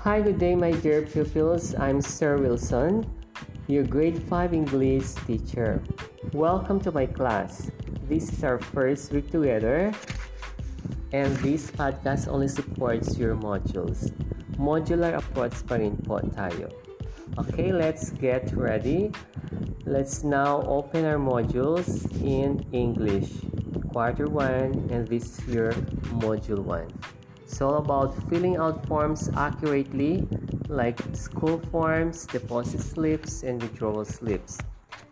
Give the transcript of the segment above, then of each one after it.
Hi, good day, my dear pupils. I'm Sir Wilson, your grade 5 English teacher. Welcome to my class. This is our first week together, and this podcast only supports your modules. Modular approach pa rin po tayo. Okay, let's get ready. Let's now open our modules in English, quarter 1, and this is your module 1. It's all about filling out forms accurately, like school forms, deposit slips, and withdrawal slips.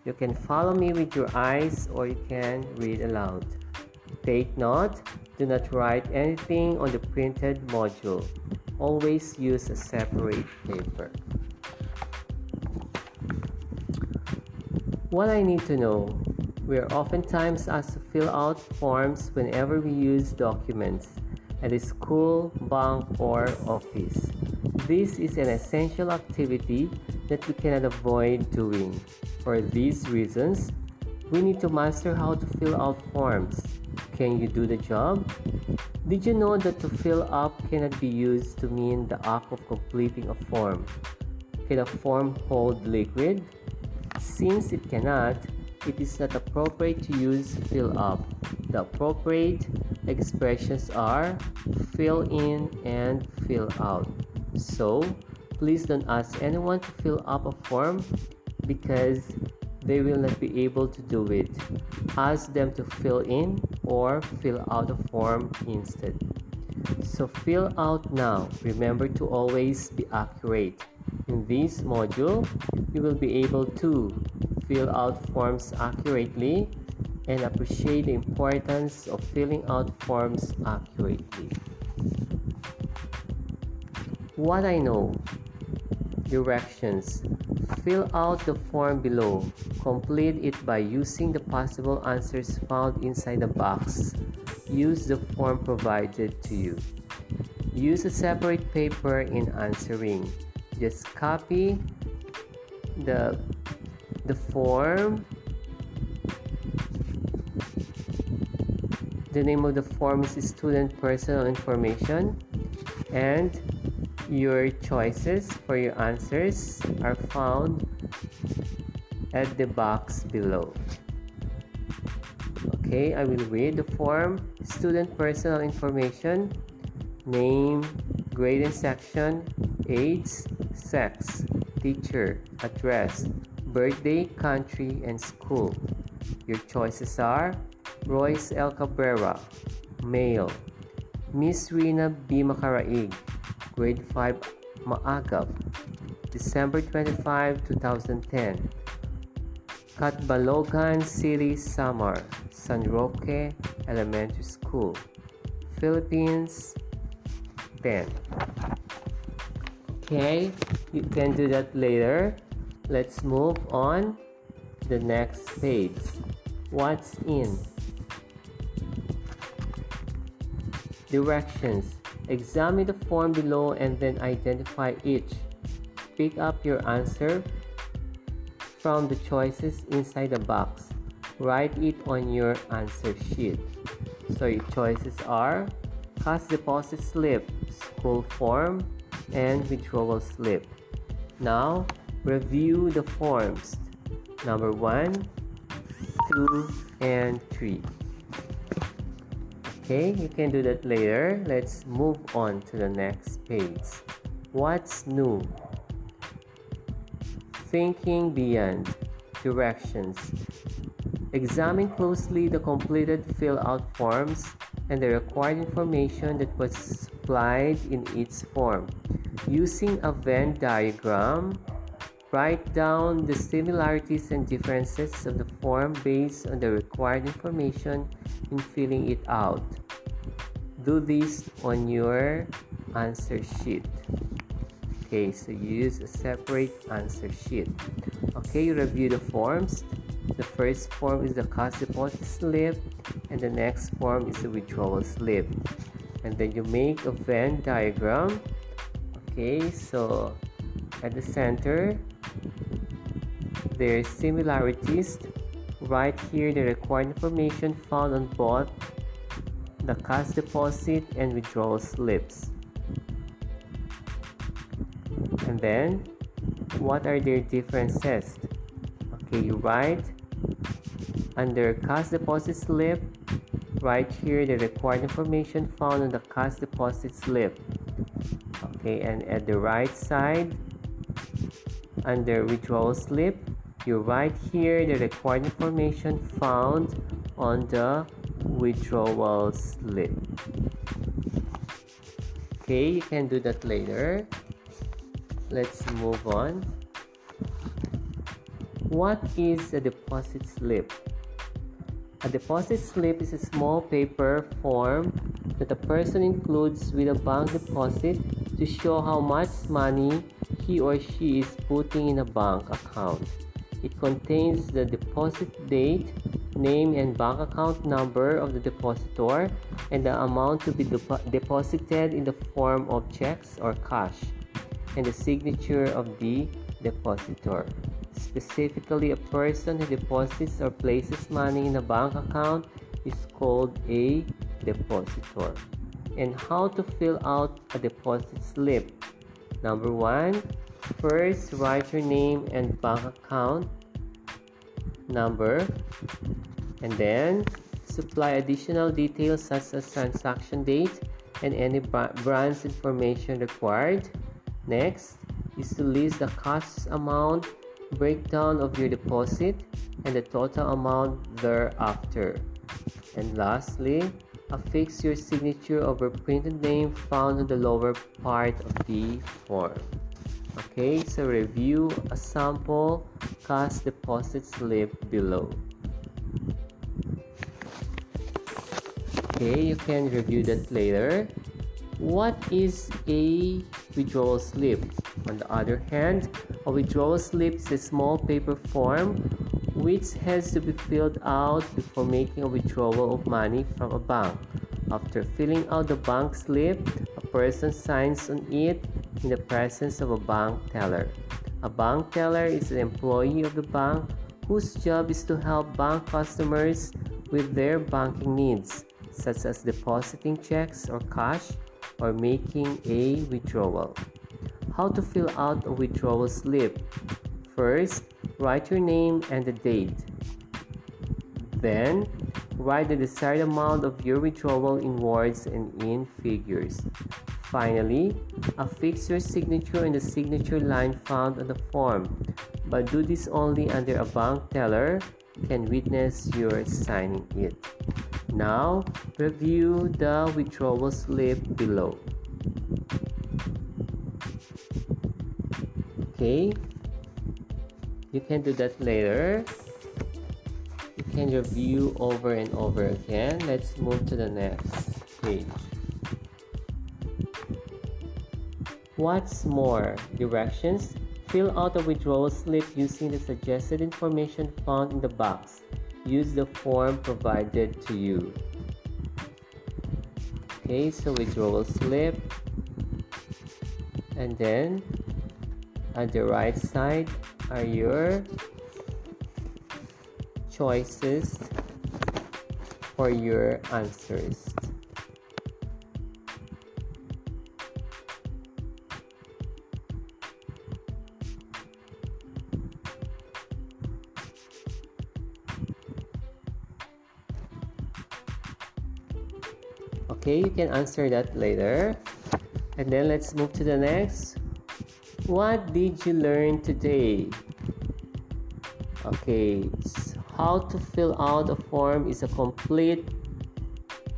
You can follow me with your eyes or you can read aloud. Take note, do not write anything on the printed module. Always use a separate paper. What I need to know we are oftentimes asked to fill out forms whenever we use documents at a school, bank, or office. This is an essential activity that we cannot avoid doing. For these reasons, we need to master how to fill out forms. Can you do the job? Did you know that to fill up cannot be used to mean the act of completing a form? Can a form hold liquid? Since it cannot, it is not appropriate to use fill up. The appropriate expressions are fill in and fill out. So, please don't ask anyone to fill up a form because they will not be able to do it. Ask them to fill in or fill out a form instead. So, fill out now. Remember to always be accurate. In this module, you will be able to fill out forms accurately and appreciate the importance of filling out forms accurately. What I know Directions Fill out the form below. Complete it by using the possible answers found inside the box. Use the form provided to you. Use a separate paper in answering just copy the the form the name of the form is student personal information and your choices for your answers are found at the box below okay i will read the form student personal information name grade and section age sex, teacher, address, birthday, country, and school. Your choices are Royce L. Cabrera, male. Miss Rina B. Macaraig, grade 5 Maagap, December 25, 2010. Catbalogan City, Samar, San Roque Elementary School, Philippines, 10. Okay, you can do that later. Let's move on to the next page. What's in? Directions. Examine the form below and then identify each. Pick up your answer from the choices inside the box. Write it on your answer sheet. So your choices are cash deposit slip, school form, and withdrawal slip. Now, review the forms. Number 1, 2, and 3. Okay, you can do that later. Let's move on to the next page. What's new? Thinking beyond directions. Examine closely the completed fill out forms and the required information that was supplied in each form. Using a Venn diagram, write down the similarities and differences of the form based on the required information in filling it out. Do this on your answer sheet. Okay, so use a separate answer sheet. Okay, you review the forms. The first form is the cash deposit slip, and the next form is the withdrawal slip. And then you make a Venn diagram okay so at the center there are similarities right here the required information found on both the cash deposit and withdrawal slips And then, what are their differences? Okay, you write under cash deposit slip, right here the required information found on the cash deposit slip. Okay, and at the right side, under withdrawal slip, you write here the required information found on the withdrawal slip. Okay you can do that later. Let's move on. What is a deposit slip? A deposit slip is a small paper form that a person includes with a bank deposit to show how much money he or she is putting in a bank account it contains the deposit date, name and bank account number of the depositor, and the amount to be deposited in the form of checks or cash, and the signature of the depositor. Specifically, a person who deposits or places money in a bank account is called a depositor. And how to fill out a deposit slip. Number one, First, write your name and bank account number and then supply additional details such as transaction date and any branch information required. Next is to list the cost amount, breakdown of your deposit, and the total amount thereafter. And lastly, affix your signature over printed name found on the lower part of the form. Okay, so review a sample cash deposit slip below. Okay, you can review that later. What is a withdrawal slip? On the other hand, a withdrawal slip is a small paper form which has to be filled out before making a withdrawal of money from a bank. After filling out the bank slip, a person signs on it in the presence of a bank teller. A bank teller is an employee of the bank whose job is to help bank customers with their banking needs, such as depositing checks or cash or making a withdrawal. How to fill out a withdrawal slip? First, write your name and the date. Then, write the desired amount of your withdrawal in words and in figures. Finally, affix your signature in the signature line found on the form, but do this only under a bank teller can witness your signing it. Now, review the withdrawal slip below. Okay, you can do that later. You can review over and over again. Let's move to the next page. What's more, directions Fill out a withdrawal slip using the suggested information found in the box. Use the form provided to you. Okay, so withdrawal slip. And then on the right side are your choices for your answers. Okay you can answer that later. And then let's move to the next. What did you learn today? Okay how to fill out a form is a complete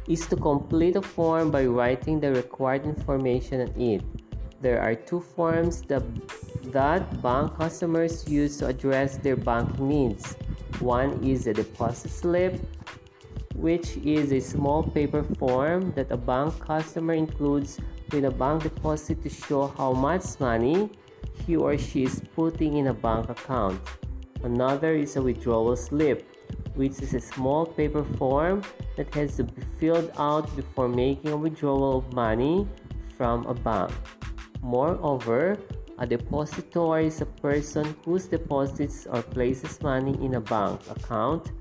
is to complete a form by writing the required information on it. There are two forms that, that bank customers use to address their banking needs. One is a deposit slip which is a small paper form that a bank customer includes with a bank deposit to show how much money he or she is putting in a bank account. Another is a withdrawal slip, which is a small paper form that has to be filled out before making a withdrawal of money from a bank. Moreover, a depositor is a person who deposits or places money in a bank account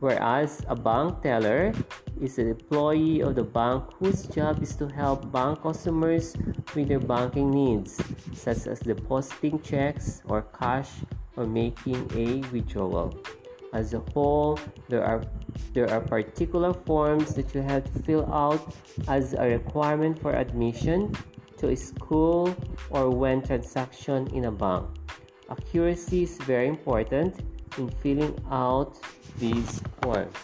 whereas a bank teller is an employee of the bank whose job is to help bank customers with their banking needs, such as depositing checks or cash or making a withdrawal. As a whole, there are there are particular forms that you have to fill out as a requirement for admission to a school or when transaction in a bank. Accuracy is very important in filling out these forms.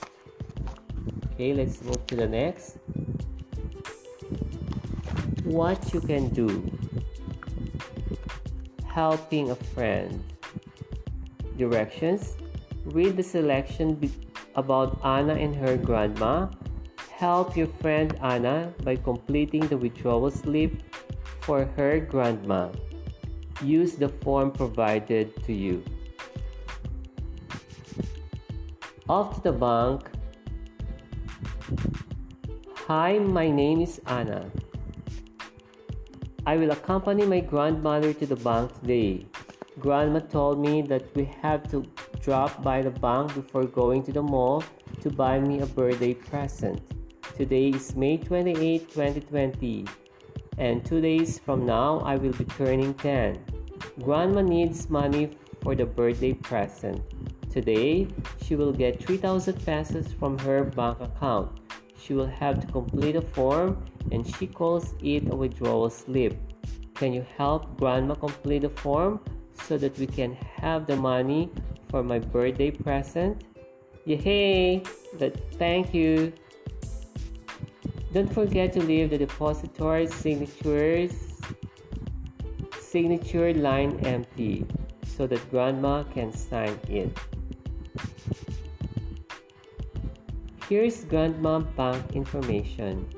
Okay, let's move to the next. What you can do. Helping a friend. Directions. Read the selection about Anna and her grandma. Help your friend Anna by completing the withdrawal slip for her grandma. Use the form provided to you. To the bank, Hi, my name is Anna. I will accompany my grandmother to the bank today. Grandma told me that we have to drop by the bank before going to the mall to buy me a birthday present. Today is May 28, 2020, and two days from now I will be turning 10. Grandma needs money for the birthday present. Today, she will get 3,000 pesos from her bank account she will have to complete a form and she calls it a withdrawal slip. Can you help grandma complete the form so that we can have the money for my birthday present? Yay! But thank you. Don't forget to leave the depository signatures signature line empty so that grandma can sign it. Here's Grandma Bank information.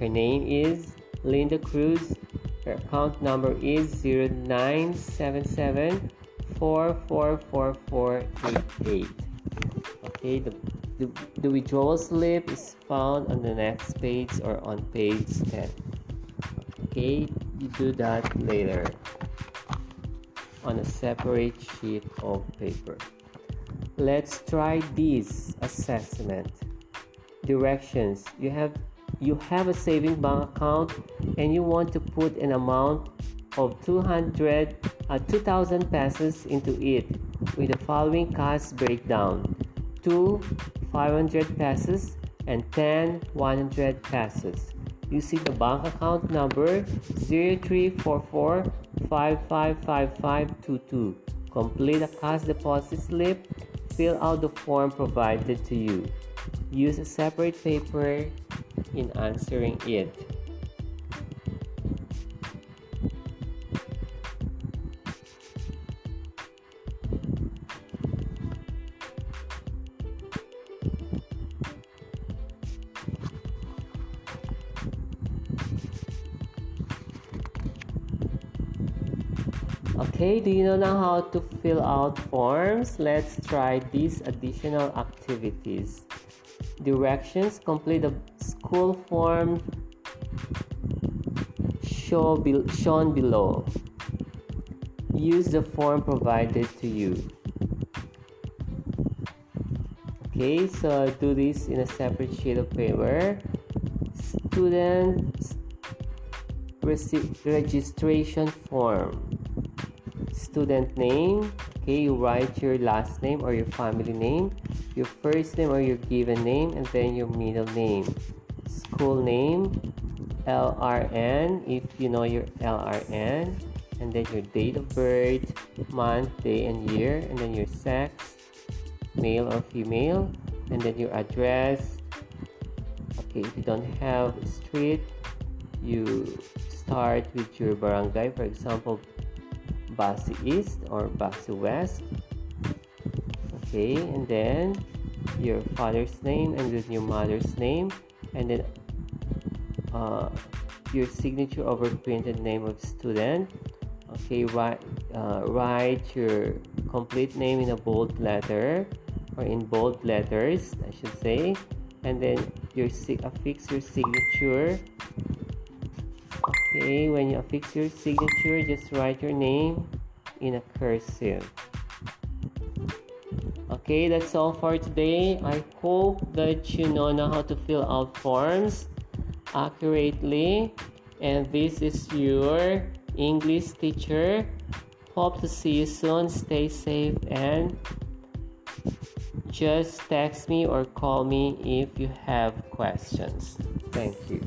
Her name is Linda Cruz. Her account number is 0977 Okay, the, the, the withdrawal slip is found on the next page or on page 10. Okay, you do that later on a separate sheet of paper. Let's try this assessment directions. You have you have a saving bank account and you want to put an amount of 200 uh, 2000 pesos into it with the following cash breakdown. 2 500 pesos and 10 100 pesos. You see the bank account number 0344 555522 complete a cash deposit slip fill out the form provided to you Use a separate paper in answering it. Okay, do you know now how to fill out forms? Let's try these additional activities. Directions complete the school form show be shown below. Use the form provided to you. Okay, so do this in a separate sheet of paper. Student registration form. Student name. Okay, you write your last name or your family name your first name or your given name and then your middle name school name LRN if you know your LRN and then your date of birth month day and year and then your sex male or female and then your address okay if you don't have street you start with your barangay for example Basi East or Basi West. Okay and then your father's name and then your mother's name and then uh, your signature over printed name of student. Okay write uh, write your complete name in a bold letter or in bold letters I should say. And then your affix your signature okay when you affix your signature just write your name in a cursive Okay, that's all for today. I hope that you know now how to fill out forms accurately. And this is your English teacher. Hope to see you soon. Stay safe and just text me or call me if you have questions. Thank you.